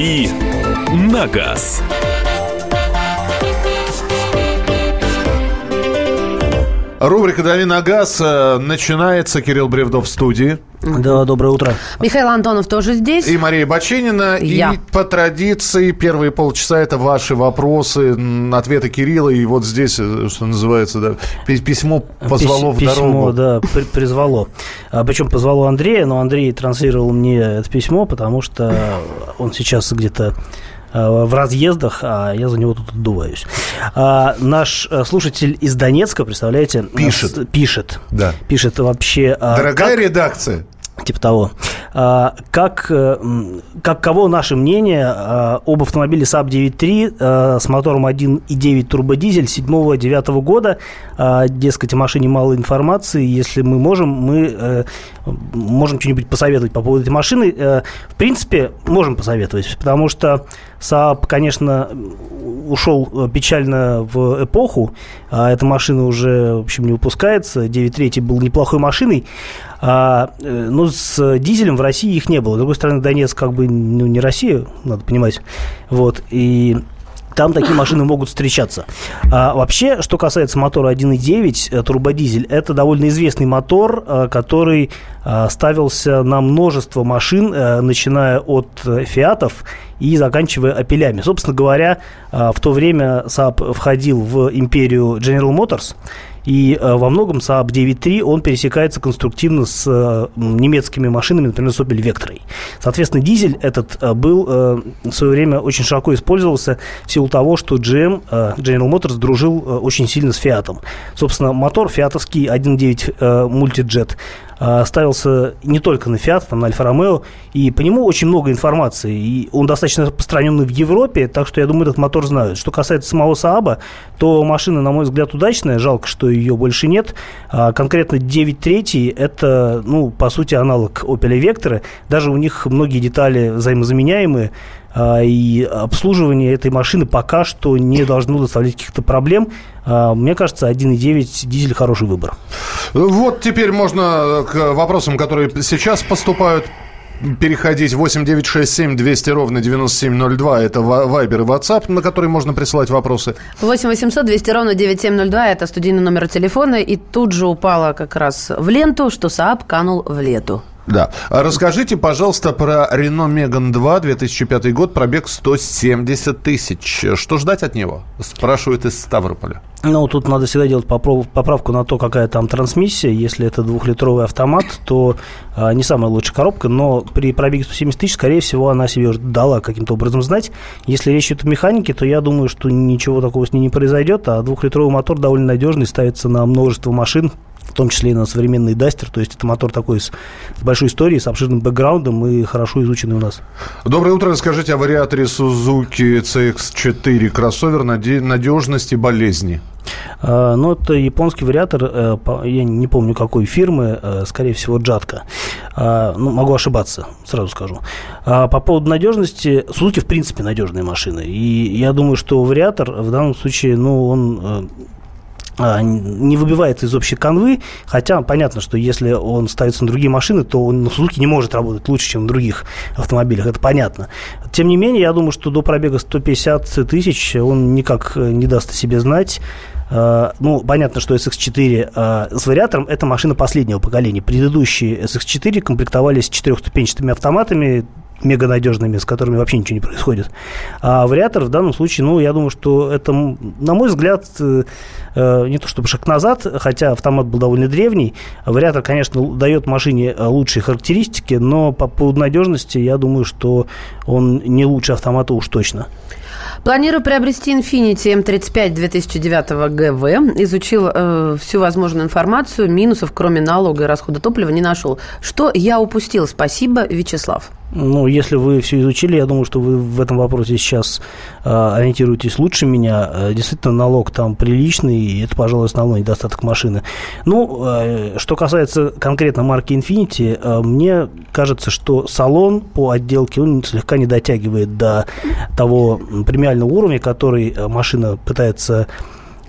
«Дави на газ». Рубрика «Дави на газ» э, начинается. Кирилл Бревдов в студии. Да, доброе утро. Михаил Антонов тоже здесь. И Мария Баченина. Я. И по традиции первые полчаса это ваши вопросы, ответы Кирилла. И вот здесь, э, что называется, да, пи- письмо позвало Пис- в письмо, дорогу. да, при- призвало. А, причем позвало Андрея, но Андрей транслировал мне это письмо, потому что он сейчас где-то в разъездах, а я за него тут отдуваюсь. А, наш э, слушатель из Донецка, представляете, Пишет. пишет. Да. Пишет вообще... а, Дорогая как- редакция, Типа того. А, как, э, как кого наше мнение а, об автомобиле Saab 9.3 а, с мотором 1.9 турбодизель 7-9 года? Дескать, о машине мало информации. Если мы можем, мы э, можем что-нибудь посоветовать по поводу этой машины. Э, в принципе, можем посоветовать, потому что Saab, конечно, ушел печально в эпоху. Эта машина уже, в общем, не выпускается. 9.3 был неплохой машиной. А, э, ну, с дизелем в России их не было. С другой стороны, Донецк как бы ну, не Россия, надо понимать. Вот. И там такие машины могут встречаться. А вообще, что касается мотора 1.9 э, турбодизель, это довольно известный мотор, э, который ставился на множество машин, начиная от фиатов и заканчивая опелями. Собственно говоря, в то время Saab входил в империю General Motors, и э, во многом Saab 9.3 он пересекается конструктивно с э, немецкими машинами, например, с Opel Vectra. Соответственно, дизель этот э, был в свое время очень широко использовался в силу того, что GM, General Motors, дружил очень сильно с Фиатом. Собственно, мотор фиатовский 1.9 э, Multijet э, ставился не только на Fiat, там, на Альфа Ромео, и по нему очень много информации, и он достаточно распространенный в Европе, так что я думаю, этот мотор знают. Что касается самого Сааба, то машина, на мой взгляд, удачная, жалко, что ее больше нет. А, конкретно 9.3 это, ну, по сути, аналог Opel Vectra, даже у них многие детали взаимозаменяемые, и обслуживание этой машины пока что не должно доставлять каких-то проблем. А, Мне кажется, 1.9 дизель хороший выбор. Вот теперь можно к вопросам, которые сейчас поступают, переходить 8967 200 ровно 9702. Это ва- Вайбер и WhatsApp, на который можно присылать вопросы. 8 800 200 ровно 9702, это студийный номер телефона. И тут же упала как раз в ленту, что Saab канул в лету. Да. А Расскажите, пожалуйста, про Renault Megane 2, 2005 год, пробег 170 тысяч. Что ждать от него? Спрашивают из Ставрополя. Ну, тут надо всегда делать поправ- поправку на то, какая там трансмиссия. Если это двухлитровый автомат, то а, не самая лучшая коробка, но при пробеге 170 тысяч, скорее всего, она себе уже дала каким-то образом знать. Если речь идет о механике, то я думаю, что ничего такого с ней не произойдет, а двухлитровый мотор довольно надежный, ставится на множество машин, в том числе и на современный Дастер. То есть это мотор такой с, с большой историей, с обширным бэкграундом и хорошо изученный у нас. Доброе утро. Расскажите о вариаторе Suzuki CX-4 кроссовер, наде- надежности болезни. А, Ну, это японский вариатор, э, я не помню какой фирмы, э, скорее всего, Джатка. А, Ну, могу ошибаться, сразу скажу. А По поводу надежности, Suzuki, в принципе, надежная машина. И я думаю, что вариатор в данном случае, ну, он э, не выбивается из общей канвы, хотя понятно, что если он ставится на другие машины, то он на Suzuki не может работать лучше, чем на других автомобилях, это понятно. Тем не менее, я думаю, что до пробега 150 тысяч он никак э, не даст о себе знать. А, Ну, понятно, что SX4 а, с вариатором – это машина последнего поколения. Предыдущие SX4 комплектовались четырехступенчатыми автоматами, мега надежными, с которыми вообще ничего не происходит. А вариатор в данном случае, ну, я думаю, что это, на мой взгляд, э, э, не то чтобы шаг назад, хотя автомат был довольно древний. Вариатор, конечно, дает машине э, лучшие характеристики, но по поводу надежности, я думаю, что он не лучше автомата уж точно. Планирую приобрести Infiniti M35 2009 ГВ. Изучил э, всю возможную информацию. Минусов, кроме налога и расхода топлива, не нашел. Что я упустил? Спасибо, Вячеслав. Ну, если вы все изучили, я думаю, что вы в этом вопросе сейчас э, ориентируетесь лучше меня. Э, действительно, налог там приличный, и это, пожалуй, основной недостаток машины. Ну, э, что касается конкретно марки Infiniti, э, мне кажется, что салон по отделке, он слегка не дотягивает до того премиального уровня, который э, машина пытается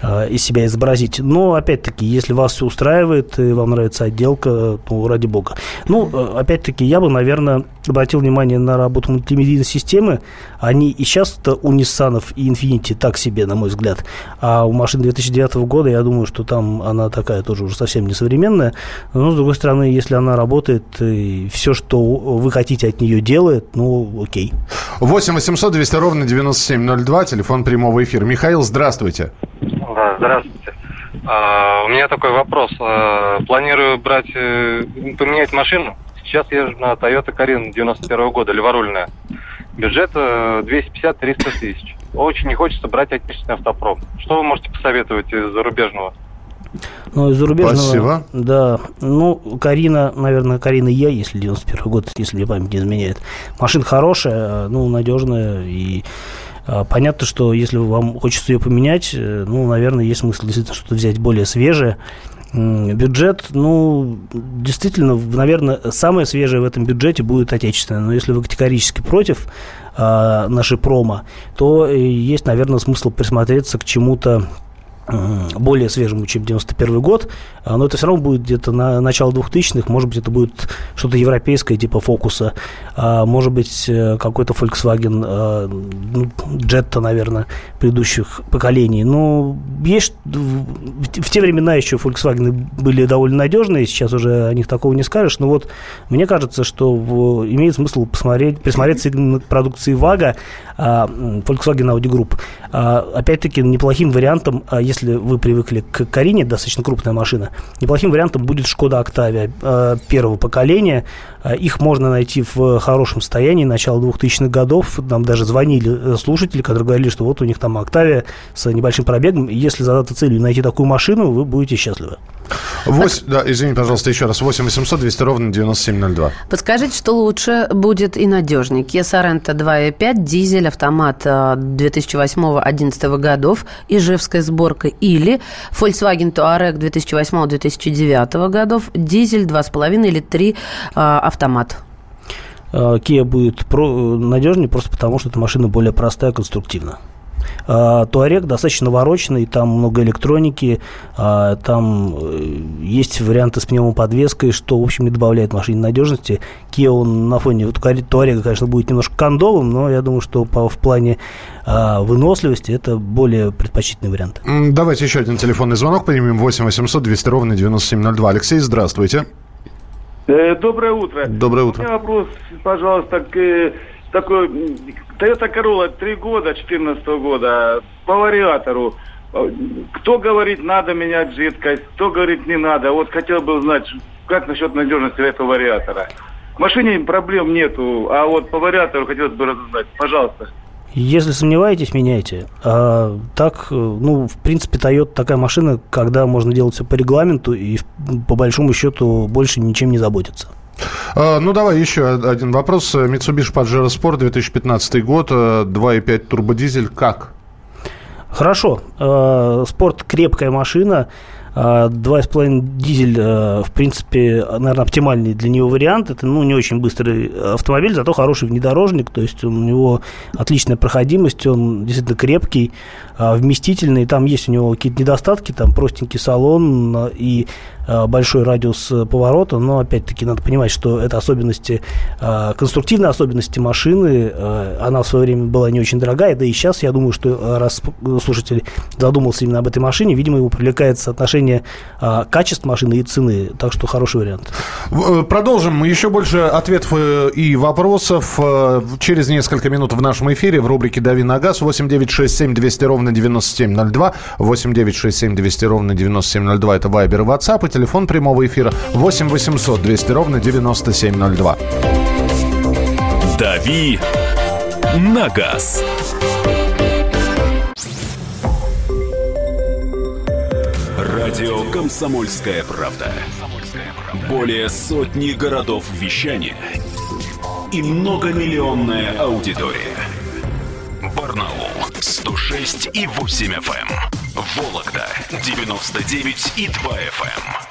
из себя изобразить. Но, опять-таки, если вас все устраивает, и вам нравится отделка, то ради бога. Ну, э, опять-таки, я бы, наверное, обратил внимание на работу мультимедийной системы. Они и сейчас-то у Nissan и Infiniti так себе, на мой взгляд. А у машин 2009 года, я думаю, что там она такая тоже уже совсем несовременная. Но, с другой стороны, если она работает, и все, что вы хотите от нее делает, ну, окей. 8 800 200 ровно 9702, телефон прямого эфира. Михаил, здравствуйте. Да, здравствуйте. А, у меня такой вопрос. А, планирую брать, э, поменять машину. Сейчас езжу на Toyota Carina 91 года, леворульная. Бюджет 250-300 тысяч. Очень не хочется брать отечественный автопром. Что вы можете посоветовать из зарубежного? Ну, из зарубежного... Спасибо. Да. Ну, Карина, наверное, Карина Я, если 91 год, если мне память не изменяет. Машина хорошая, ну, надежная и Понятно, что если вам хочется ее поменять, э, ну, наверное, есть смысл действительно что-то взять более свежее. Бюджет, ну, действительно, наверное, самое свежее в этом бюджете будет отечественное. Но если вы категорически против э, нашей промо, то есть, наверное, смысл присмотреться к чему-то более свежему, чем 91 год, а, но это все равно будет где-то на начало 2000-х, может быть, это будет что-то европейское, типа Фокуса, а, может быть, э, какой-то Volkswagen а, ну, Jetta, наверное, предыдущих поколений. Но есть в те времена еще Volkswagen были довольно надежные, сейчас уже о них такого не скажешь, но вот мне кажется, что имеет смысл посмотреть, присмотреться именно к продукции ВАГа Volkswagen Audi Group. Опять-таки, неплохим вариантом, если вы привыкли к Карине, достаточно крупная машина, неплохим вариантом будет Шкода Октавия э, первого поколения. Э, их можно найти в хорошем состоянии начала 2000-х годов. Нам даже звонили э, слушатели, которые говорили, что вот у них там Октавия с небольшим пробегом. Если задаться целью найти такую машину, вы будете счастливы. 8, да, извини, пожалуйста, еще раз. 8 800 200 ровно 9702. Подскажите, что лучше будет и надежнее. Kia Sorento 2.5, дизель, автомат 2008-2011 годов, ижевская сборка или Volkswagen Touareg 2008-2009 годов, дизель 2,5 или 3 автомат. Kia будет про- надежнее просто потому, что эта машина более простая, конструктивна. А, Туарек достаточно ворочный, там много электроники, а, там э, есть варианты с пневмоподвеской, что, в общем, не добавляет машине надежности. Kia, он на фоне вот, Туарега, конечно, будет немножко кондовым, но я думаю, что по, в плане выносливости это более предпочтительный вариант. Давайте еще один телефонный звонок примем. 8 800 200 ровно 9702. Алексей, здравствуйте. Э, доброе утро. Доброе утро. У меня вопрос, пожалуйста, к такой Toyota Corolla 3 года, 2014 года, по вариатору. Кто говорит, надо менять жидкость, кто говорит, не надо. Вот хотел бы узнать, как насчет надежности этого вариатора. В машине проблем нету, а вот по вариатору хотелось бы разузнать. Пожалуйста. Если сомневаетесь, меняйте. А, так, ну, в принципе, Toyota такая машина, когда можно делать все по регламенту и по большому счету больше ничем не заботиться. А, ну, давай еще один вопрос. Mitsubishi Pajero Sport 2015 год, 2.5 э, турбодизель. Как? Хорошо. Э, спорт крепкая машина. 2,5 э, дизель, в принципе, наверное, оптимальный для него вариант. Это, ну, не очень быстрый автомобиль, зато хороший внедорожник, то есть у него отличная проходимость, он действительно крепкий, вместительный. Там есть у него какие-то недостатки, там простенький салон и Э, большой радиус э, поворота, но опять-таки надо понимать, что это особенности, э, конструктивные особенности машины, она в свое время была не очень дорогая, да и сейчас, я думаю, что раз слушатель задумался именно об этой машине, видимо, его привлекает соотношение качества машины и цены, так что хороший вариант. Продолжим. Еще больше ответов и вопросов через несколько минут в нашем эфире в рубрике «Дави на газ» 8967 200 ровно 9702 8967 200 ровно 9702 это Вайбер и WhatsApp телефон прямого эфира 8 800 200 ровно 9702. «Дави на газ». Радио «Комсомольская правда». Более сотни городов вещания и многомиллионная аудитория. Барнаул 106 и 8 FM. Вологда 99 и 2 FM.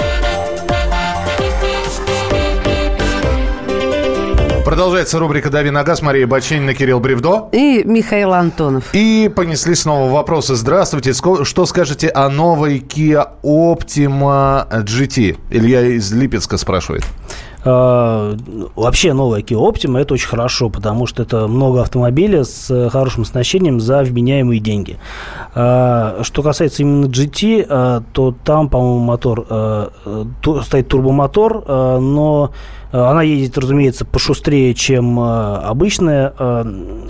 Продолжается рубрика «Дави на газ». Мария Бачинина, Кирилл Бревдо. И Михаил Антонов. И понесли снова вопросы. Здравствуйте. Что скажете о новой Kia Optima GT? Илья из Липецка спрашивает. А, вообще новая Kia Optima это очень хорошо, потому что это много автомобилей с хорошим оснащением за вменяемые деньги. А, что касается именно GT, а, то там, по-моему, мотор стоит турбомотор, но Э, она едет, разумеется, пошустрее, чем э, обычная. Э,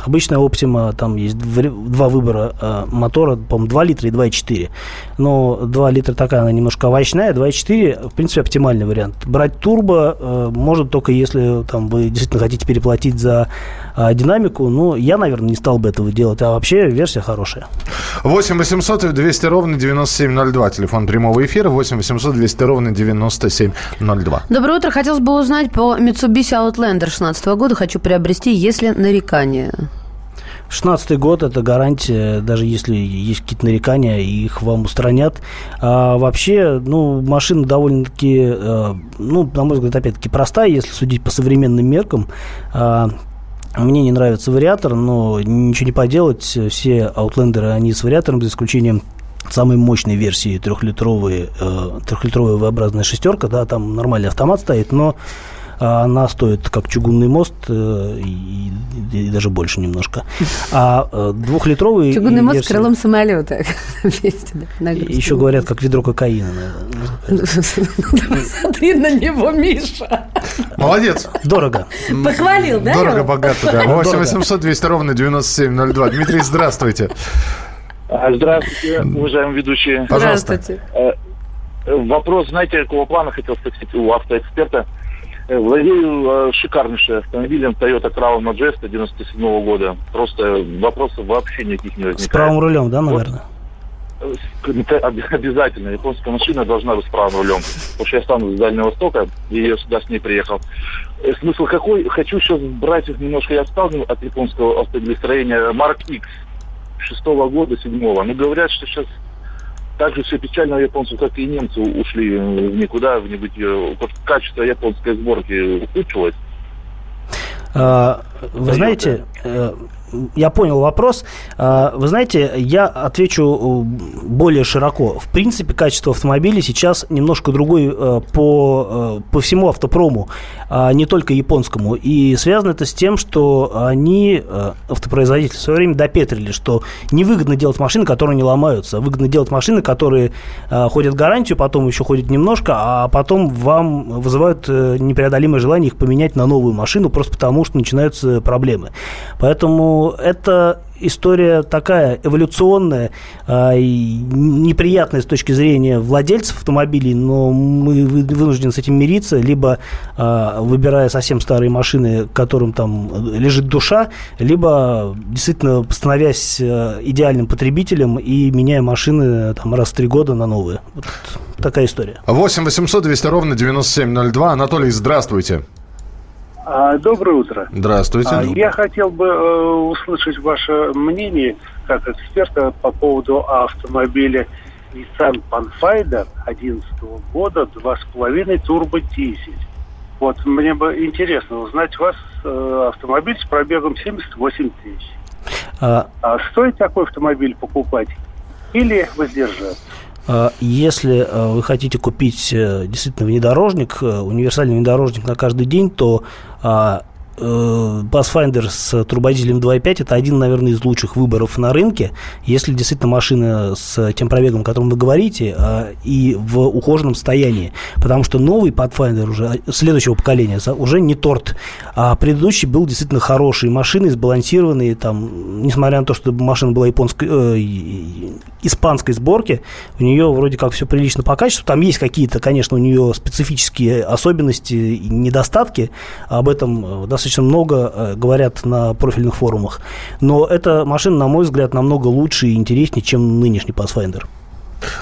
обычная Optima, там есть два выбора мотора, по-моему, 2 литра и 2,4. Но 2 литра такая, она немножко овощная, 2,4, в принципе, оптимальный вариант. Брать турбо может только если там, вы действительно хотите переплатить за динамику. Ну, я, наверное, не стал бы этого делать, а вообще версия хорошая. 8 800 200 ровно 9702, телефон прямого эфира, 8 800 200 ровно 9702. Доброе утро, хотелось бы узнать по Mitsubishi Outlander 16 года хочу приобрести, если нарекания. 16 год – это гарантия, даже если есть какие-то нарекания, их вам устранят. А вообще, ну, машина довольно-таки, э, ну, на мой взгляд, опять-таки простая, если судить по современным меркам. А, мне не нравится вариатор, но ничего не поделать. Все Outlander, они с вариатором, за исключением самой мощной версии трехлитровой, э, трехлитровая V-образная шестерка, да, там нормальный автомат стоит, но а она стоит как чугунный мост э, и, и, даже больше немножко. А э, двухлитровый... Чугунный мост с крылом самолета. Еще говорят, как ведро кокаина. Смотри на него, Миша. Молодец. Дорого. Похвалил, да? Дорого, богато, да. 8 800 200 ровно 9702. Дмитрий, здравствуйте. Здравствуйте, уважаемые ведущие. Здравствуйте. Э, вопрос, знаете, какого плана хотел спросить у автоэксперта. Э, владею э, шикарнейшим автомобилем Toyota Crown Majesta 97 -го года. Просто вопросов вообще никаких не возникает. С правым рулем, да, наверное? Вот, обязательно. Японская машина должна быть с правым рулем. Потому что я сам с Дальнего Востока, и я сюда с ней приехал. Э, смысл какой? Хочу сейчас брать их немножко, я отстал от японского автомобилестроения Mark X шестого года, седьмого. Ну, говорят, что сейчас так же все печально японцев, как и немцы ушли в никуда, в небытие. Вот качество японской сборки ухудшилось. А, вы знаете, э, я понял вопрос. А, вы знаете, я отвечу э, более широко. В принципе, качество автомобиля сейчас немножко другое э, по, э, по всему автопрому, а не только японскому. И связано это с тем, что они, автопроизводители, в свое время допетрили, что невыгодно делать машины, которые не ломаются. Выгодно делать машины, которые ходят гарантию, потом еще ходят немножко, а потом вам вызывают непреодолимое желание их поменять на новую машину, просто потому что начинаются проблемы. Поэтому это история такая эволюционная э, и неприятная с точки зрения владельцев автомобилей, но мы вынуждены с этим мириться, либо э, выбирая совсем старые машины, которым там лежит душа, либо действительно становясь э, идеальным потребителем и меняя машины там, раз в три года на новые. Вот такая история. 8 800 200 ровно 9702. Анатолий, здравствуйте. А, доброе утро. Здравствуйте. А, я хотел бы э, услышать ваше мнение как эксперта по поводу автомобиля Nissan Pathfinder 2011 года 2,5 турбо-дизель. Вот мне бы интересно узнать у вас э, автомобиль с пробегом 78 тысяч. А... а стоит такой автомобиль покупать или воздержаться? А, если а, вы хотите купить э, действительно внедорожник, э, универсальный внедорожник на каждый день, то а, Pathfinder с турбодизелем 2.5 это один, наверное, из лучших выборов на рынке. Если действительно машина с тем пробегом, о котором вы говорите, а, и в ухоженном состоянии. Потому что новый Pathfinder уже следующего поколения уже не торт. А предыдущий был действительно хороший машиной, сбалансированный. Там, несмотря на то, что машина была японской, э, испанской сборки, у нее вроде как все прилично по качеству. Там есть какие-то, конечно, у нее специфические особенности и недостатки. Об этом достаточно достаточно много э, говорят на профильных форумах. Но эта машина, на мой взгляд, намного лучше и интереснее, чем нынешний Pathfinder.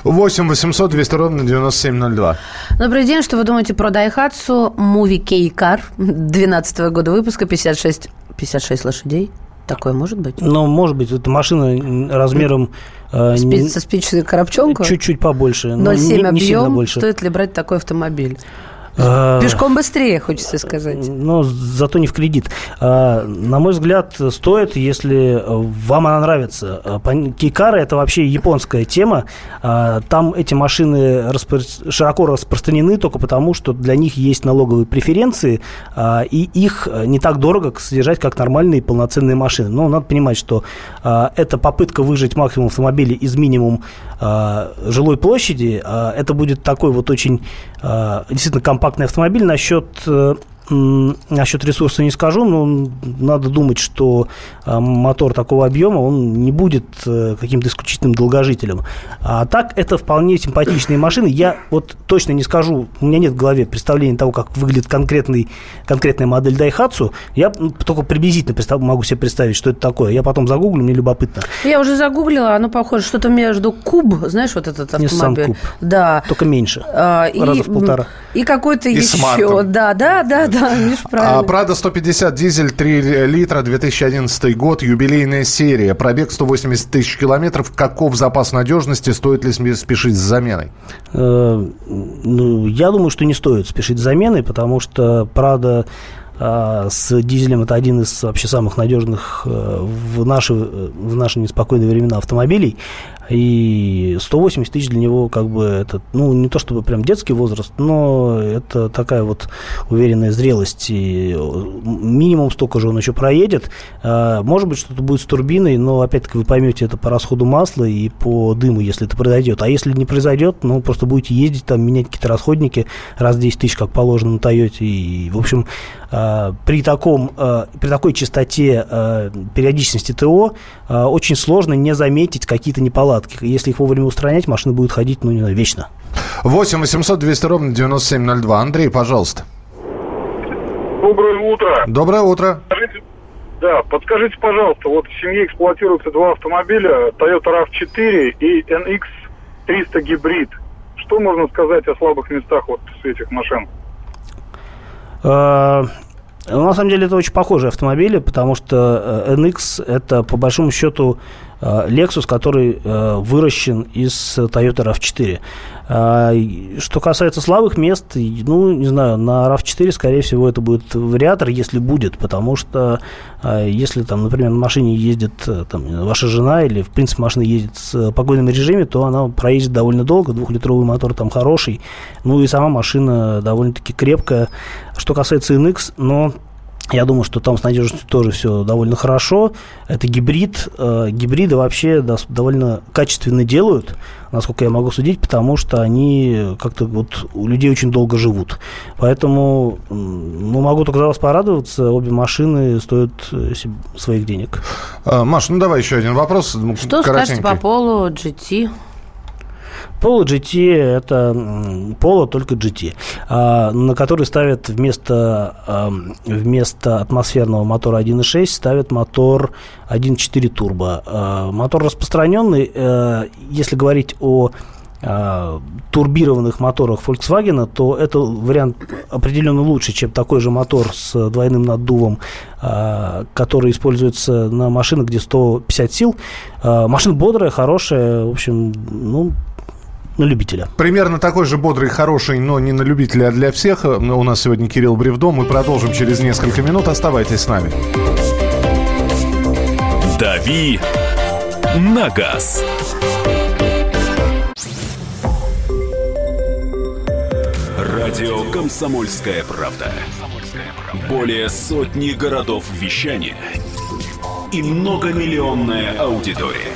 8 800 200 ровно 9702. Добрый день. Что вы думаете про Daihatsu Movie K Car 12 года выпуска, 56, 56 лошадей? Такое может быть? Но, может быть, это машина размером... э, Спи- Со спичечной коробчонку? Чуть-чуть побольше. но 0,7 не, не сильно объем. больше. Стоит ли брать такой автомобиль? Э, Пешком быстрее, хочется сказать. Но зато не в кредит. А, На мой взгляд, стоит, если вам она нравится. А, Кейкары – это вообще японская тема. А, Там эти машины распро- широко распространены только потому, что для них есть налоговые преференции, а, и их не так дорого содержать, как нормальные полноценные машины. Но надо понимать, что а, это попытка выжать максимум автомобилей из минимум а, жилой площади. А, Это будет такой вот очень а, действительно компактный автомобиль. Насчет э, Насчет ресурса не скажу, но надо думать, что а, мотор такого объема, он не будет э, каким-то исключительным долгожителем. А так, это вполне симпатичные машины. Я вот точно не скажу, у меня нет в голове представления того, как выглядит конкретный, конкретная модель Daihatsu. Я только приблизительно представ- могу себе представить, что это такое. Я потом загуглю, мне любопытно. Я уже загуглила, оно похоже что-то между куб, знаешь, вот этот Nissan автомобиль. Куб. Да. Только меньше. А, и, Раза в полтора. И какой-то И еще. смартом. Да, да, да, да, Миш, А правильно. Прада 150 дизель 3 литра 2011 год, юбилейная серия, пробег 180 тысяч километров. Каков запас надежности, стоит ли спешить с заменой? Э, Ну, я думаю, что не стоит спешить с заменой, потому что Прада а, с дизелем это один из вообще самых надежных э, в наши, э, в наши неспокойные времена автомобилей. И 180 тысяч для него как бы это, ну, не то чтобы прям детский возраст, но это такая вот уверенная зрелость. И минимум столько же он еще проедет. А, Может быть, что-то будет с турбиной, но опять-таки вы поймете это по расходу масла и по дыму, если это произойдет. А если не произойдет, ну, просто будете ездить там, менять какие-то расходники раз в 10 тысяч, как положено на Тойоте. И, в общем, а, при, таком, а, при такой частоте периодичности ТО очень сложно не заметить какие-то неполадки. Если их вовремя устранять, машина будет ходить, ну, не знаю, вечно. 8 800 200 ровно 9702. Андрей, пожалуйста. Доброе утро. Доброе утро. Скажите, да, подскажите, пожалуйста, вот в семье эксплуатируются два автомобиля, Toyota RAV4 и NX 300 гибрид. Что можно сказать о слабых местах вот с этих машин? Э, ну, На самом деле это очень похожие автомобили, потому что э, NX это по большому счету э, Lexus, который э, выращен из Toyota RAV4. А, и Что касается слабых мест, ну, не знаю, на RAV4, скорее всего, это будет вариатор, если будет, потому что э, если там, например, на машине ездит э, там, ваша жена или, в принципе, машина ездит с э, погодным режиме, то она проедет довольно долго, двухлитровый мотор там хороший, ну и сама машина довольно-таки крепкая. Что касается NX, но я думаю, что там с надежностью тоже все довольно хорошо. Это гибрид. Э, Гибриды вообще довольно качественно делают, насколько я могу судить, потому что они как-то вот у людей очень долго живут. Поэтому, ну, могу только за вас порадоваться. Обе машины стоят э, своих денег. А, Маш, ну давай еще один вопрос. Что скажете по полу GT? Polo GT это Polo только GT, а, на который ставят вместо, ам, вместо атмосферного мотора 1.6 ставят мотор 1.4 турбо. А, Мотор распространенный, э, если говорить о а, турбированных моторах Volkswagen, то это вариант определенно лучше, чем такой же мотор с двойным наддувом, а, который используется на машинах, где 150 сил. А, Машина бодрая, хорошая, в общем, ну, на любителя. Примерно такой же бодрый, хороший, но не на любителя, а для всех. У нас сегодня Кирилл Бревдо. Мы продолжим через несколько минут. Оставайтесь с нами. «Дави на газ». Радио «Комсомольская правда». Более сотни городов вещания и многомиллионная аудитория.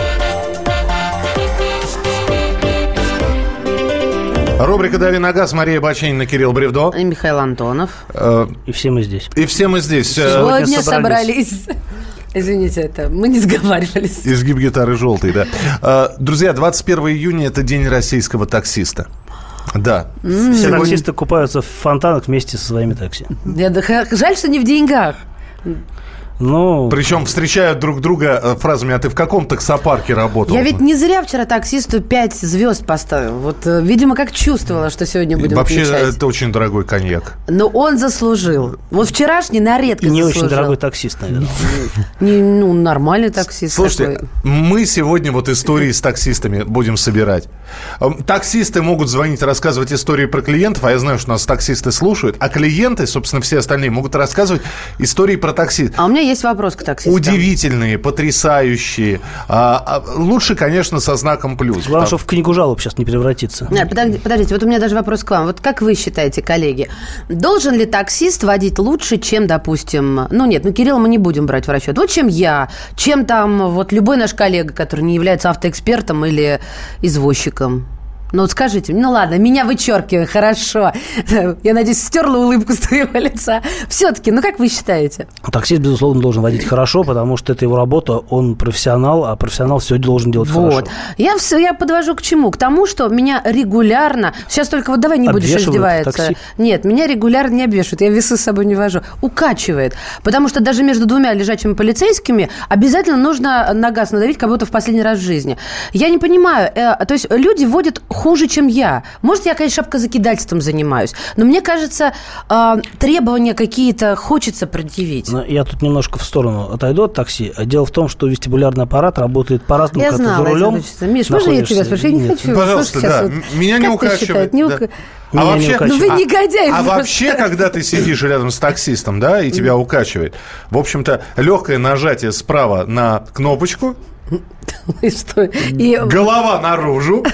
Рубрика «Дави на газ». Мария Баченина, Кирилл Бревдо. И Михаил Антонов. Э, И все мы здесь. И все мы здесь. Э, Сегодня собрались. собрались. Извините, это мы не сговаривались. Изгиб гитары желтый, да. А, Друзья, 21 июня – это День российского таксиста. Да. Все таксисты купаются в фонтанах вместе со своими такси. Я да- ха- Жаль, что не в деньгах. Ну, Причем встречают друг друга э, фразами «А ты в каком таксопарке работал?» Я ведь не зря вчера таксисту 5 звезд поставил. Вот, э, видимо, как чувствовала, что сегодня будем Вообще, отмечать. это очень дорогой коньяк. Но он заслужил. Вот вчерашний на и редкость не заслужил. очень дорогой таксист, наверное. Не, ну, нормальный таксист Слушайте, такой. мы сегодня вот истории с таксистами будем собирать. Эм, Таксисты могут звонить, рассказывать истории про клиентов, а я знаю, что нас таксисты слушают, а клиенты, собственно, все остальные могут рассказывать истории про такси. А у меня есть вопрос к таксистам. Удивительные, потрясающие. А, а, лучше, конечно, со знаком плюс. Главное, чтобы в книгу жалоб сейчас не превратиться. Нет, подожди- подождите, вот у меня даже вопрос к вам. Вот как вы считаете, коллеги, должен ли таксист водить лучше, чем, допустим, ну нет, ну Кирилла мы не будем брать в расчет, вот чем я, чем там вот любой наш коллега, который не является автоэкспертом или извозчиком? Ну вот скажите, ну ладно, меня вычеркивай, хорошо. Я надеюсь, стерла улыбку с твоего лица. Все-таки, ну как вы считаете? Таксист, безусловно, должен водить хорошо, потому что это его работа, он профессионал, а профессионал все делдолжен делать Вот. хорошо. Я, все, я подвожу к чему? К тому, что меня регулярно... Сейчас только вот давай не будешь издеваться. такси? Нет, меня регулярно не обвешивают. Я весы с собой не вожу. Укачивает. Потому что даже между двумя лежачими полицейскими обязательно нужно на газ надавить, как будто в последний раз в жизни. Я не понимаю. э, то есть люди водят хуже, чем я. Может, я, конечно, шапкозакидательством занимаюсь. Но мне кажется, э, требования какие-то хочется предъявить. Но я тут немножко в сторону отойду от такси. Дело в том, что вестибулярный аппарат работает по-разному, Я когда знала, ты за рулем. Миш, можно я тебя спрошу? Я не нет. хочу. Пожалуйста, Слушай, да. вот Меня не укачивает. считаешь, не да. ука- А Меня не вообще, укачивает. Ну вы а- негодяй А, просто. вообще, когда ты сидишь рядом с таксистом, да, и тебя укачивает, в общем-то, легкое нажатие справа на кнопочку, И что? И... голова наружу.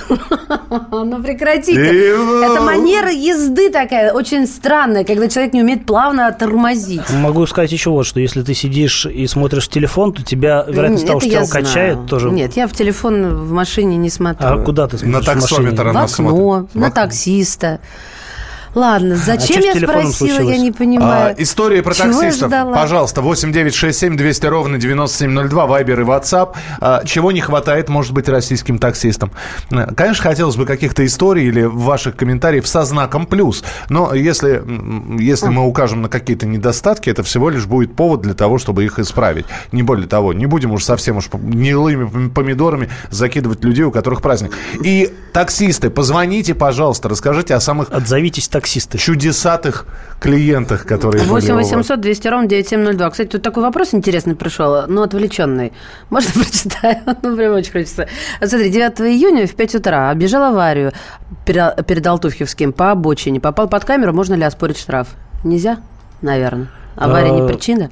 Ну прекратите. И- Это манера езды такая, очень странная, когда человек не умеет плавно тормозить. Могу сказать еще вот, что если ты сидишь и смотришь в телефон, то тебя, вероятность того, что тебя укачает, знаю. тоже... Нет, я в телефон в машине не смотрю. А куда ты смотришь На в машине? таксометр В она окно, смотрит. на таксиста. Ладно, зачем А чё с я спросила, случилось? я не А, понимаю. истории про Чего таксистов. ждала? Пожалуйста, 8 9 6 7 200 ровно 9702, Вайбер и WhatsApp. А, чего не хватает, может быть, российским таксистам? Конечно, хотелось бы каких-то историй или ваших комментариев со знаком плюс. Но если, если мы укажем на какие-то недостатки, это всего лишь будет повод для того, чтобы их исправить. Не более того, не будем уж совсем уж гнилыми помидорами закидывать людей, у которых праздник. И таксисты, позвоните, пожалуйста, расскажите о самых Отзовитесь, таксисты. чудесатых клиентах, которые были 8 у вас. 800 200 ровно 9702. Кстати, тут такой вопрос интересный пришел, но отвлеченный. Можно прочитаю? Ну, прям очень хочется. Смотри, 9 июня в 5 утра оббежал аварию перед, Алтуфьевским по обочине. Попал под камеру, можно ли оспорить штраф? Нельзя? Наверное. Авария не Э, причина?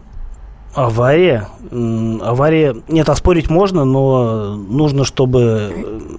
Авария. Авария. Нет, оспорить можно, но нужно, чтобы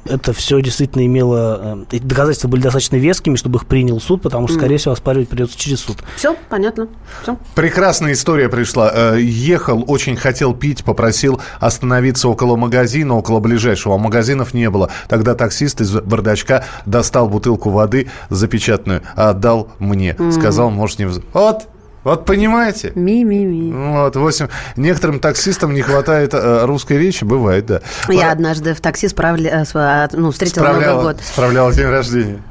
э, это все действительно имело... э, Эти доказательства были достаточно вескими, чтобы их принял суд, потому что, скорее всего, оспаривать придется через суд. Все, понятно. Все. Прекрасная история пришла. Э, Ехал, очень хотел пить, попросил остановиться около магазина, около ближайшего. А магазинов не было. Тогда таксист из бардачка достал бутылку воды запечатанную, а отдал мне. Сказал, может, не... вз- Вот, вот понимаете? Ми-ми-ми. Вот, восемь. Некоторым таксистам не хватает э, русской речи, бывает, да. Я однажды в такси справля... э, а, ну, встретила Справляла, Новый год. справляла день рождения.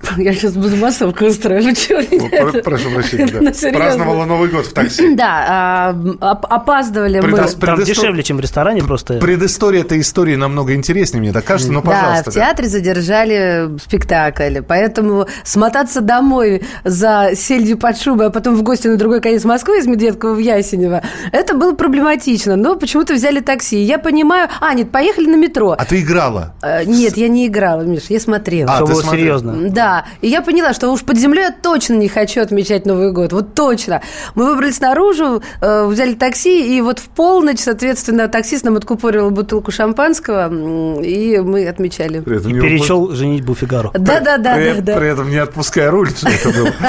Я сейчас буду массовку это- Прошу прощения, Ну, да. Праздновала Новый год в такси. Да, а, оп- опаздывали мы. Там дешевле, чем в ресторане просто. Предыстория этой истории намного интереснее, мне так кажется. Да, пожалуйста. в театре задержали спектакль, поэтому смотаться домой за сельдью под шубой, а потом в гости на другой конец Москвы из Медведкова в Ясенево, это было проблематично, но почему-то взяли такси. Я понимаю... А, нет, поехали на метро. А ты играла? Э, Нет, я не играла, Миш, я смотрела. А, ты серьезно. Да, и я поняла, что уж под землей я точно не хочу отмечать Новый год, вот точно. Мы выбрались наружу, э, взяли такси, и вот в полночь, соответственно, таксист нам откупорил бутылку шампанского, и мы отмечали. При этом И перечел «Женитьбу Фигаро». Да-да-да, при, да, да. при этом не отпуская руль, что это было.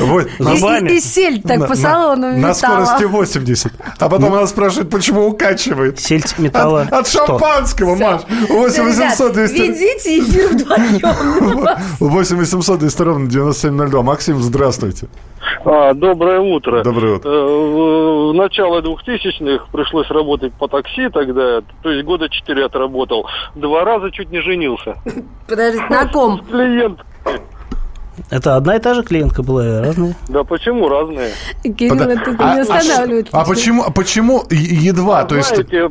Вот. И-. И, так На- по салону На скорости 80. А потом она спрашивает, почему укачивает. Сельдь металла. От, шампанского. Маш. 8 Ребят, 800 200. Ведите эфир вдвоем. 8 800 200 ровно 9702. Максим, здравствуйте. А, доброе утро. Доброе утро. Э, В начало 2000-х пришлось работать по такси тогда, то есть года четыре отработал. Два раза чуть не женился. Подождите, на ком? Клиент. Это одна и та же клиентка была, разные? Да почему разные? Кирилл, это а- не а останавливает. А почему, а почему едва? То есть Знаете,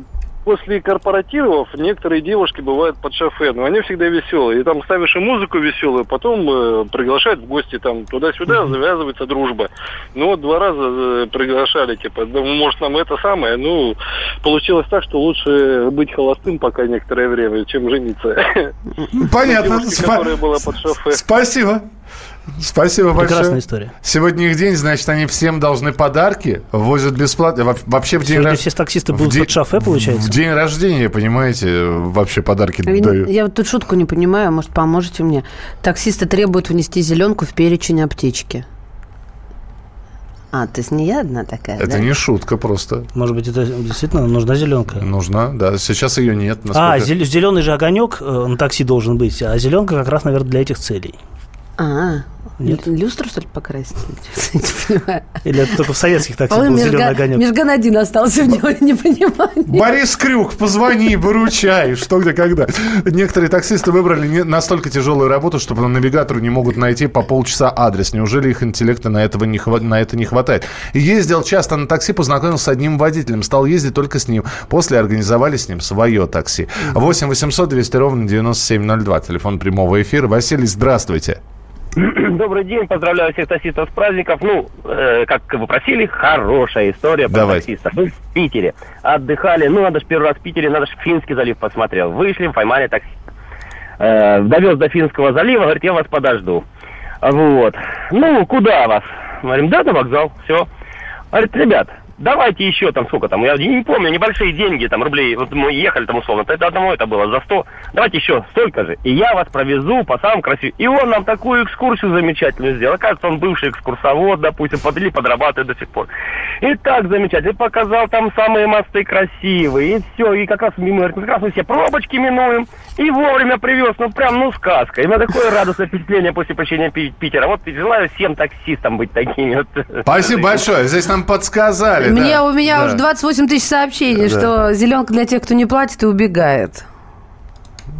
после корпоративов некоторые девушки бывают под шофе, но они всегда веселые. И там ставишь им музыку веселую, потом э, приглашают в гости там туда-сюда, завязывается дружба. Ну вот два раза э, приглашали, типа, ну, может нам это самое, ну, получилось так, что лучше быть холостым пока некоторое время, чем жениться. понятно. Девушки, Спа- которая была под шофе. Спасибо. Спасибо большое. Прекрасная история. Сегодня их день, значит, они всем должны подарки, возят бесплатно. Во- Вообще в день Сегодня рож- все таксисты в будут день- под шофе, получается? В день рождения, понимаете, вообще подарки Я, дают. я вот тут шутку не понимаю, может, поможете мне. Таксисты требуют внести зеленку в перечень аптечки. А, то есть не я одна такая, Это да? не шутка просто. Может быть, это действительно нужна зеленка? Нужна, да. Сейчас ее нет. А, насколько- зеленый же огонек э, на такси должен быть, а зеленка как раз, наверное, для этих целей. А, Нет? люстру, что ли, покрасить? Не понимаю. Или это только в советских такси был зеленый огонек? Межган один остался в него, не понимаю. Борис Крюк, позвони, выручай, что где, когда. Некоторые таксисты выбрали не- настолько тяжелую работу, что по навигатору не могут найти по полчаса адрес. Неужели их интеллекта на, этого не на это не хватает? Ездил часто на такси, познакомился с одним водителем, стал ездить только с ним. После организовали с ним свое такси. 8 800 200 ровно 9702, телефон прямого эфира. Василий, здравствуйте. Добрый день, поздравляю всех таксистов с праздников. Ну, э, как вы просили, хорошая история про Давай. таксистов. Мы в Питере отдыхали. Ну, надо же первый раз в Питере, надо же Финский залив посмотрел. Вышли, поймали такси. Э, довез до Финского залива, говорит, я вас подожду. Вот. Ну, куда вас? Говорим, да, на вокзал, все. Говорит, ребят, давайте еще там сколько там, я не помню, небольшие деньги, там рублей, вот мы ехали там условно, это одному это было за 100, давайте еще столько же, и я вас провезу по самым красивым. И он нам такую экскурсию замечательную сделал. Кажется, он бывший экскурсовод, допустим, подли подрабатывает до сих пор. И так замечательно, и показал там самые мосты красивые, и все, и как раз говорит, как раз мы все пробочки минуем, и вовремя привез, ну прям, ну сказка. И у меня такое радостное впечатление после посещения Пи- Питера. Вот желаю всем таксистам быть такими. Спасибо большое. Здесь нам подсказали. Мне, да. у меня Да. уже 28 тысяч сообщений, Да. что зеленка для тех, кто не платит и убегает.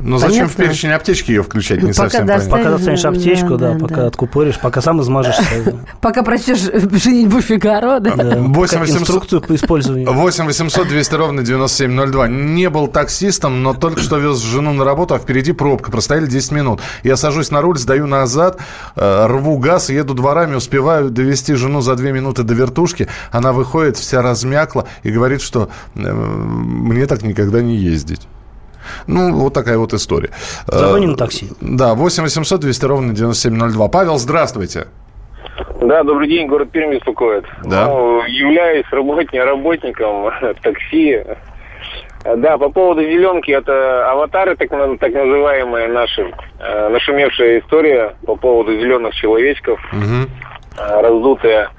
Но зачем в Понятно? перечень аптечки ее включать, не Ну, пока совсем достанешь. понятно. Пока достанешь аптечку, Да, да, да, пока да. откупоришь, пока сам измажешься. Пока прочтешь «Женитьбу Фигаро», да? да. 8 Как 800 инструкцию по использованию. 8 800 200 ровно 9702. Не был таксистом, но только что вез жену на работу, а впереди пробка. Простояли 10 минут. Я сажусь на руль, сдаю назад, э, рву газ, еду дворами, успеваю довести жену за 2 минуты до вертушки. Она выходит, вся размякла и говорит, что э, мне так никогда не ездить. Ну, вот такая вот история. Зато Э, на такси. Да, 8 800 200 ровно 9702. Павел, здравствуйте. Да, добрый день, город Пермь беспокоит. Да. Ну, являюсь работником, работником такси. Да, по поводу зеленки, это аватары, так, на- так называемые наши, э, нашумевшая история по поводу зеленых человечков, Мгм. э, раздутые.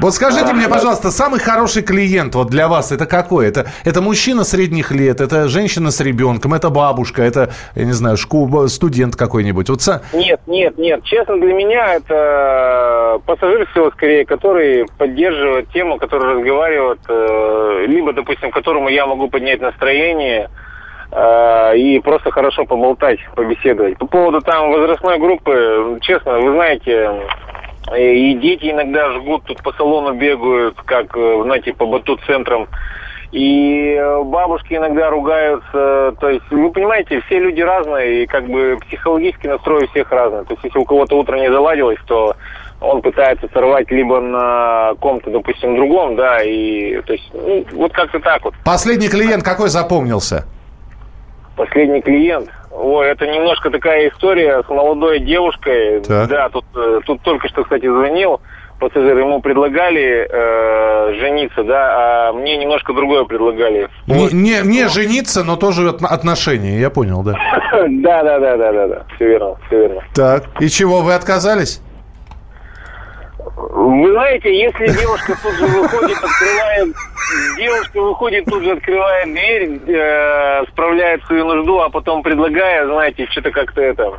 Вот скажите А, мне, пожалуйста, самый хороший клиент вот для вас это какой? Это, это мужчина средних лет, это женщина с ребенком, это бабушка, это, я не знаю, шку, студент какой-нибудь. Вот са- Нет, нет, нет. Честно, для меня это пассажир всего скорее, который поддерживает тему, который разговаривает, э, либо, допустим, которому я могу поднять настроение э, и просто хорошо поболтать, побеседовать. По поводу там возрастной группы, честно, вы знаете, э, и дети иногда жгут, тут по салону бегают, как, э, знаете, по батут-центрам. И э, бабушки иногда ругаются. То есть, вы понимаете, все люди разные, и как бы психологический настрой у всех разный. То есть, если у кого-то утро не заладилось, то он пытается сорвать либо на ком-то, допустим, другом, да, и то есть, ну, вот как-то так вот. Последний клиент какой запомнился? Последний клиент. Ой, это немножко такая история с молодой девушкой. Так. Да, тут, э, тут только что, кстати, звонил пассажир. Ему предлагали э, жениться, да, а мне немножко другое предлагали. Не, не, не жениться, но тоже от- отношения, я понял, да. Да, да, да, да, да, да. Все верно, все верно. Так, и чего, вы отказались? Вы знаете, если девушка тут же выходит, открывает, девушка выходит тут же открывает дверь, э, справляет свою нужду, а потом предлагая, знаете, что-то как-то это,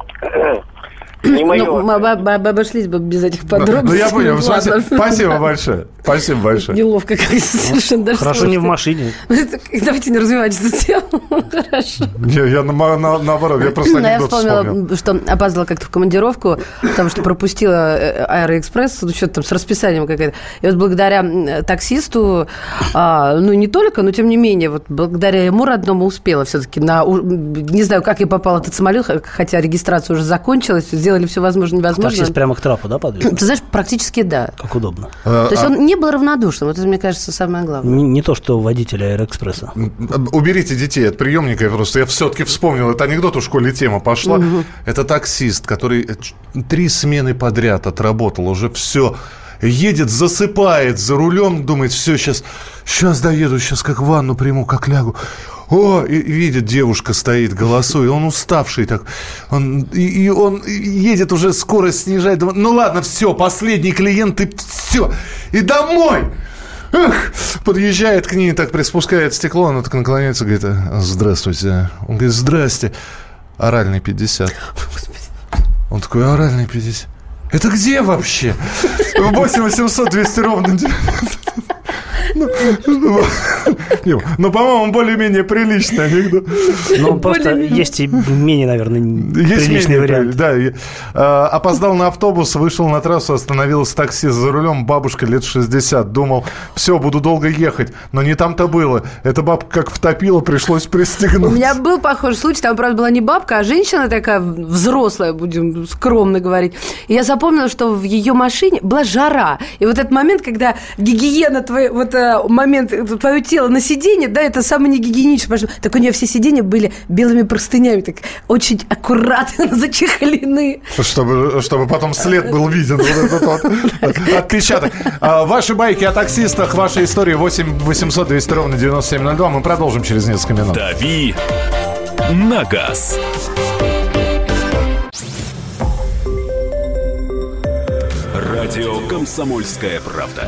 Не мое. Ну, мы об- об- обошлись бы без этих Ну, подробностей. я понял. Ладно. Спасибо, спасибо большое. Спасибо большое. Неловко как совершенно даже Хорошо не в машине. Давайте не развивать эту тему. Хорошо. Я, я на- на- наоборот, я просто Ну, я вспомнила, вспомнил. что опаздывала как-то в командировку, потому что пропустила э, Аэроэкспресс, ну, что-то там с расписанием какое-то. И вот благодаря таксисту, а, ну, не только, но тем не менее, вот благодаря ему родному успела все-таки на... Не знаю, как я попала в этот самолет, хотя регистрация уже закончилась, сделали все возможное невозможное. Таксист прямо к трапу, да, подвел? Ты знаешь, практически да. Как удобно. Э, То есть а- он не был равнодушным, вот это, мне кажется, самое главное. Не, не то, что водитель Аэроэкспресса. Уберите детей от приемника, я просто я все-таки вспомнил, это анекдот у школе тема пошла. Это таксист, который э, три смены подряд отработал, уже все. Едет, засыпает за рулем, думает, все, сейчас, сейчас доеду, сейчас как ванну приму, как лягу. О, и, и видит, девушка стоит, голосует, он уставший так, он, и, и он едет уже, скорость снижает, думает, ну ладно, все, последний клиент, и все, и домой. Эх, подъезжает к ней, так приспускает стекло, она так наклоняется, говорит, «А, здравствуйте. Он говорит, здрасте. Оральный 50. Он такой, оральный 50. Это где вообще? 8 800 200 ровно. Ну, ну, по-моему, более-менее приличный анекдот. Ну, просто есть и менее, наверное, приличный вариант. Да, э, опоздал на автобус, вышел на трассу, остановилась такси за рулем, бабушка лет 60. Думал, все, буду долго ехать. Но не там-то было. Эта бабка как втопила, пришлось У пристегнуть. меня был похожий случай, там, правда, была не бабка, а женщина такая взрослая, будем скромно говорить. И я запомнила, что в ее машине была жара. И вот этот момент, когда гигиена, твой, вот э, момент, э, твое тело на сиденье, да, это самое негигиеничное. потому что- Так у нее все сиденья были белыми простынями, так очень аккуратно зачехлены. Чтобы, чтобы потом след был виден. Вот этот вот отпечаток. А, Ваши байки о таксистах, ваши истории 8 800 200 ровно 9702. Мы продолжим через несколько минут. «Дави на газ». Радио «Комсомольская правда».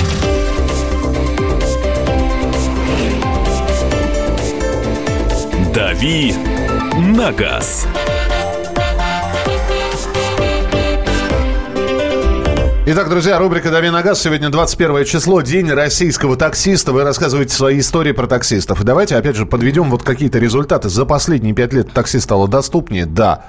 «Дави на газ». Итак, друзья, рубрика «Дави на газ». Сегодня 21 число, день российского таксиста. Вы рассказываете свои истории про таксистов. И давайте, опять же, подведем вот какие-то результаты. За последние пять лет такси стало доступнее, да.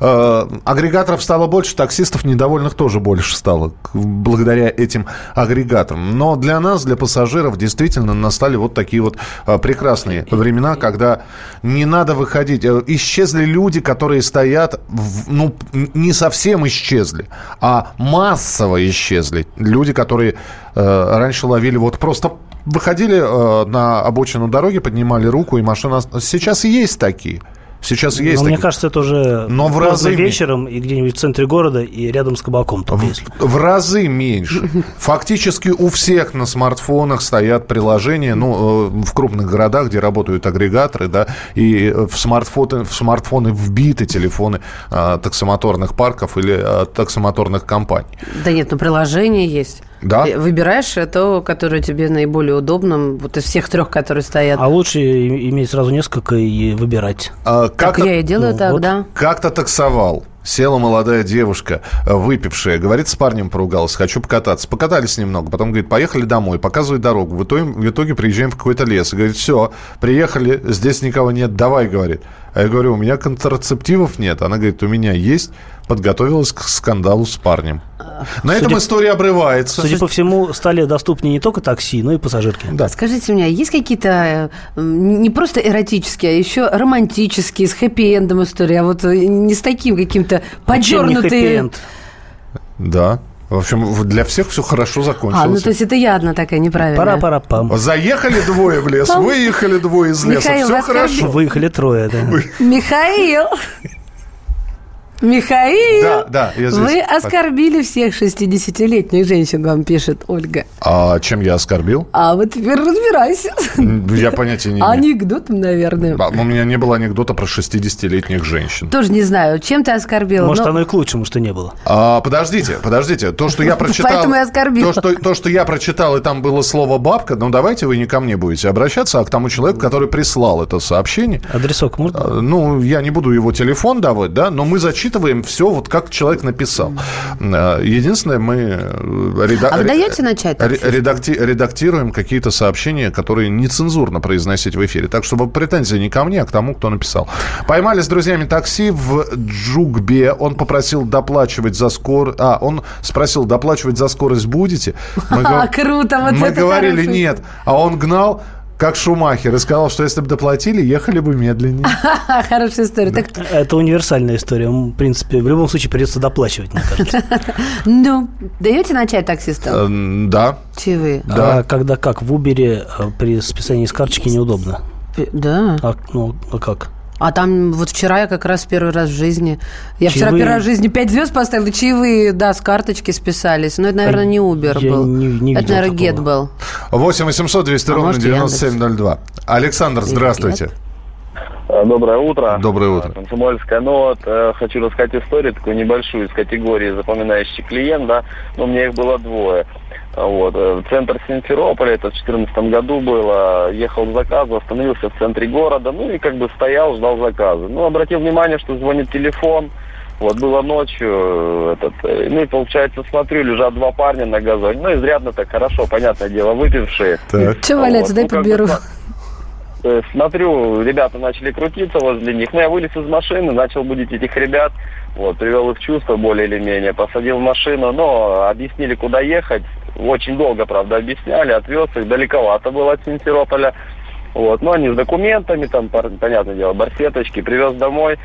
Э, агрегаторов стало больше, таксистов недовольных тоже больше стало благодаря этим агрегаторам. Но для нас, для пассажиров, действительно настали вот такие вот э, прекрасные времена, когда не надо выходить. Э, Исчезли люди, которые стоят, в- ну, не совсем исчезли, а массово исчезли. Люди, которые э, раньше ловили вот просто выходили э, на обочину дороги, поднимали руку, и машина... Сейчас есть такие. Сейчас есть Но мне такие. кажется, это уже Но в разы меньше. вечером и где-нибудь в центре города и рядом с кабаком. только если. В разы меньше. Фактически у всех на смартфонах стоят приложения, ну, э, в крупных городах, где работают агрегаторы, да, и в смартфоны, в смартфоны вбиты телефоны э, таксомоторных парков или э, таксомоторных компаний. Да нет, ну приложение есть. Да? И Выбираешь то, которое тебе наиболее удобно, вот из всех трех, которые стоят. А лучше иметь сразу несколько и выбирать. А, так как-то- я и делаю ну, так, вот. да. Как-то таксовал. Села молодая девушка, э, выпившая, говорит, с парнем поругалась, хочу покататься. Покатались немного, потом говорит, поехали домой, показывает дорогу. В итоге, в итоге приезжаем в какой-то лес. И говорит, все, приехали, здесь никого нет, давай, говорит. А я говорю, у меня контрацептивов нет. Она говорит, у меня есть. Подготовилась к скандалу с парнем. На этом Судя- история обрывается. Судя по всему, стали доступнее не только такси, но и пассажирки. Да. Скажите мне, есть какие-то не просто эротические, а еще романтические, с хэппи-эндом истории, а вот э, не с таким каким-то подернутые... хэппи-энд? Да. В общем, для всех все хорошо закончилось. А, ну то есть это я одна такая неправильная. Пара-пара-пам. Заехали двое в лес, Пам. выехали двое из леса. Михаил, все хорошо. Выехали трое, да. Михаил! Михаил, Да, да, я здесь. вы оскорбили всех 60-летних женщин, вам пишет Ольга. А чем я оскорбил? А вот теперь разбирайся. Я понятия не имею. Анекдотом, наверное. У меня не было анекдота про 60-летних женщин. Тоже не знаю, чем ты оскорбил. Может, но- оно и к лучшему, что не было. А, подождите, подождите. То, что я прочитал... Поэтому и оскорбил. То что, то, что я прочитал, и там было слово «бабка», ну, давайте вы не ко мне будете обращаться, а к тому человеку, который прислал это сообщение. Адресок можно? А, Ну, я не буду его телефон давать, да, но мы зачитываем все вот как человек написал. А, Единственное, мы... э, реда- А вы даете начать редакти- редактируем какие-то сообщения, которые нецензурно произносить в эфире. Так, чтобы претензии не ко мне, а к тому, кто написал. Поймали с друзьями такси в Джугбе. Он попросил доплачивать за скорость... А, он спросил, доплачивать за скорость будете? Мы А, круто, вот Мы говорили хороший. нет. А он гнал как Шумахер и сказал, что если бы доплатили, ехали бы медленнее. Хорошая история. Так, Это универсальная история. В принципе, в любом случае придется доплачивать, мне кажется. ну, даете начать таксистам? Э, Да. Че вы? А когда как? В Uber э, при списании с карточки неудобно. Пи- Да. А, ну, а как? А там вот вчера я как раз первый раз в жизни... Я вчера Чаевые? первый раз в жизни пять звезд поставила, чаевые, да, с карточки списались. Но это, наверное, не Uber Я был. не- не это, видел наверное, Get был. 8 800 200 А ровно может, 9702. Александр, здравствуйте. Э, Доброе утро. Доброе утро. Э, Комсомольская. Ну вот, э, хочу рассказать историю такую небольшую из категории запоминающий клиент, да. Ну, у меня их было двое. Вот. э, В центр Симферополя, это в 2014 году было, ехал к заказу, остановился в центре города, ну и как бы стоял, ждал заказа. Ну, обратил внимание, что звонит телефон, вот, было ночью, э, этот, э, ну и получается, смотрю, лежат два парня на газоне, ну, изрядно так хорошо, понятное дело, выпившие. Так. Че валяется, Вот, дай ну, как бы поберу. так. Э, Смотрю, ребята начали крутиться возле них. Ну, я вылез из машины, начал будить этих ребят. Вот, привел их в чувство более или менее, посадил в машину, но объяснили, куда ехать. Очень долго, правда, объясняли, отвез их, далековато было от Симферополя. Вот, ну, они с документами, там, понятное дело, барсеточки, привез домой.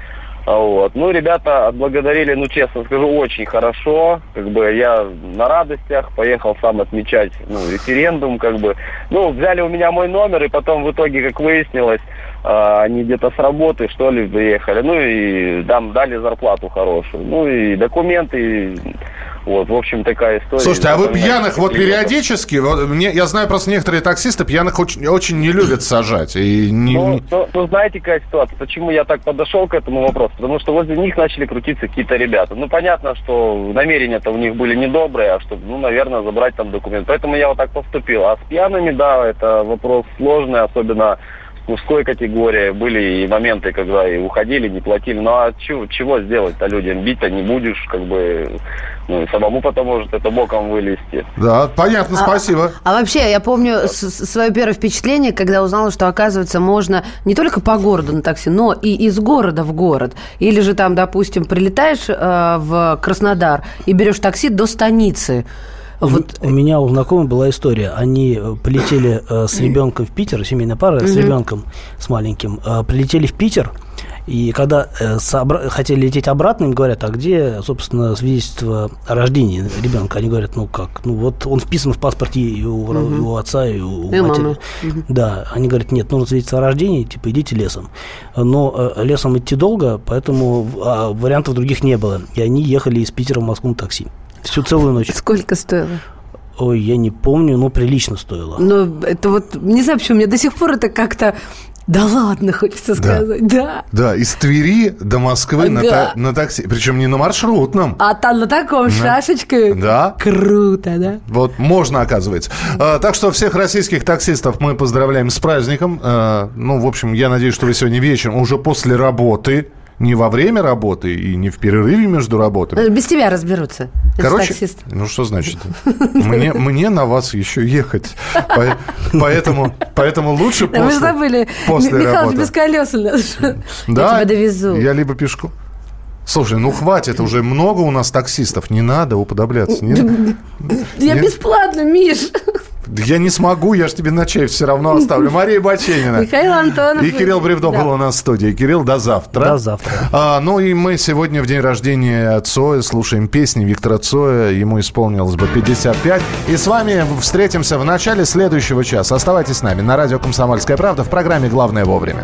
А Вот. Ну, ребята отблагодарили, ну, честно скажу, очень хорошо. Как бы я на радостях поехал сам отмечать, ну, референдум, как бы. Ну, взяли у меня мой номер, и потом в итоге, как выяснилось, а, они где-то с работы, что ли, приехали. Ну, и там дали зарплату хорошую. Ну, и документы, и вот, в общем, такая история. Слушайте, а вы пьяных вот клиентов. периодически, вот мне, я знаю просто некоторые таксисты пьяных очень, очень не любят сажать. И не, Ну, ну, ну, знаете, какая ситуация? Почему я так подошел к этому вопросу? Потому что возле них начали крутиться какие-то ребята. Ну, понятно, что намерения-то у них были недобрые, а чтобы, ну, наверное, забрать там документ. Поэтому я вот так поступил. А с пьяными, да, это вопрос сложный, особенно мужской категории. Были и моменты, когда и уходили, не платили. Ну, а чего, чего сделать-то людям? Бить-то не будешь, как бы, ну, и самому потом может это боком вылезти. Да, понятно, спасибо. А вообще, я помню с- с- свое первое впечатление, когда узнала, что, оказывается, можно не только по городу на такси, но и из города в город. Или же там, допустим, прилетаешь э, в Краснодар и берешь такси до станицы. Вот. У меня у знакомых была история. Они э, полетели э, с ребенком в Питер, семейная пара с ребенком, с маленьким, э, прилетели в Питер, и когда э, хотели лететь обратно, им говорят, а где, собственно, свидетельство о рождении ребенка? Они говорят, ну как, ну вот он вписан в паспорте и у, Мгм. и у отца, и у, И матери. мамы. Да, они говорят, нет, нужно свидетельство о рождении, типа идите лесом. Но э, лесом идти долго, поэтому а, вариантов других не было. И они ехали из Питера в Москву на такси. Всю целую ночь. Сколько стоило? Ой, я не помню, но прилично стоило. Ну, это вот, не знаю, почему, мне до сих пор это как-то... Да ладно, хочется сказать. Да. Да, из Твери до Москвы на, Ага. та- на такси. Причем не на маршрутном. А там на таком Да. шашечке. Да. Круто, да? Вот можно, оказывается. А, так что всех российских таксистов мы поздравляем с праздником. А, ну, в общем, я надеюсь, что вы сегодня вечером, уже после работы, не во время работы и не в перерыве между работами. Без тебя разберутся. Короче, таксист. ну что значит? Мне, мне на вас еще ехать. По- Поэтому, поэтому лучше Да, мы после, забыли. после Михалыч без колес у нас. Да, Я тебя довезу. Я либо пешку. Слушай, ну хватит, уже много у нас таксистов, не надо уподобляться. Не- Я Нет? бесплатно, Миш. Да Я не смогу, я ж тебе на чай все равно оставлю. Мария Баченина. Михаил Антонов. И Кирилл Бревдо Да. был у нас в студии. Кирилл, до завтра. До завтра. А, ну и мы сегодня в день рождения Цоя слушаем песни Виктора Цоя. Ему исполнилось бы 55. И с вами встретимся в начале следующего часа. Оставайтесь с нами на радио «Комсомольская правда» в программе «Главное вовремя».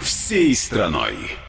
всей страной.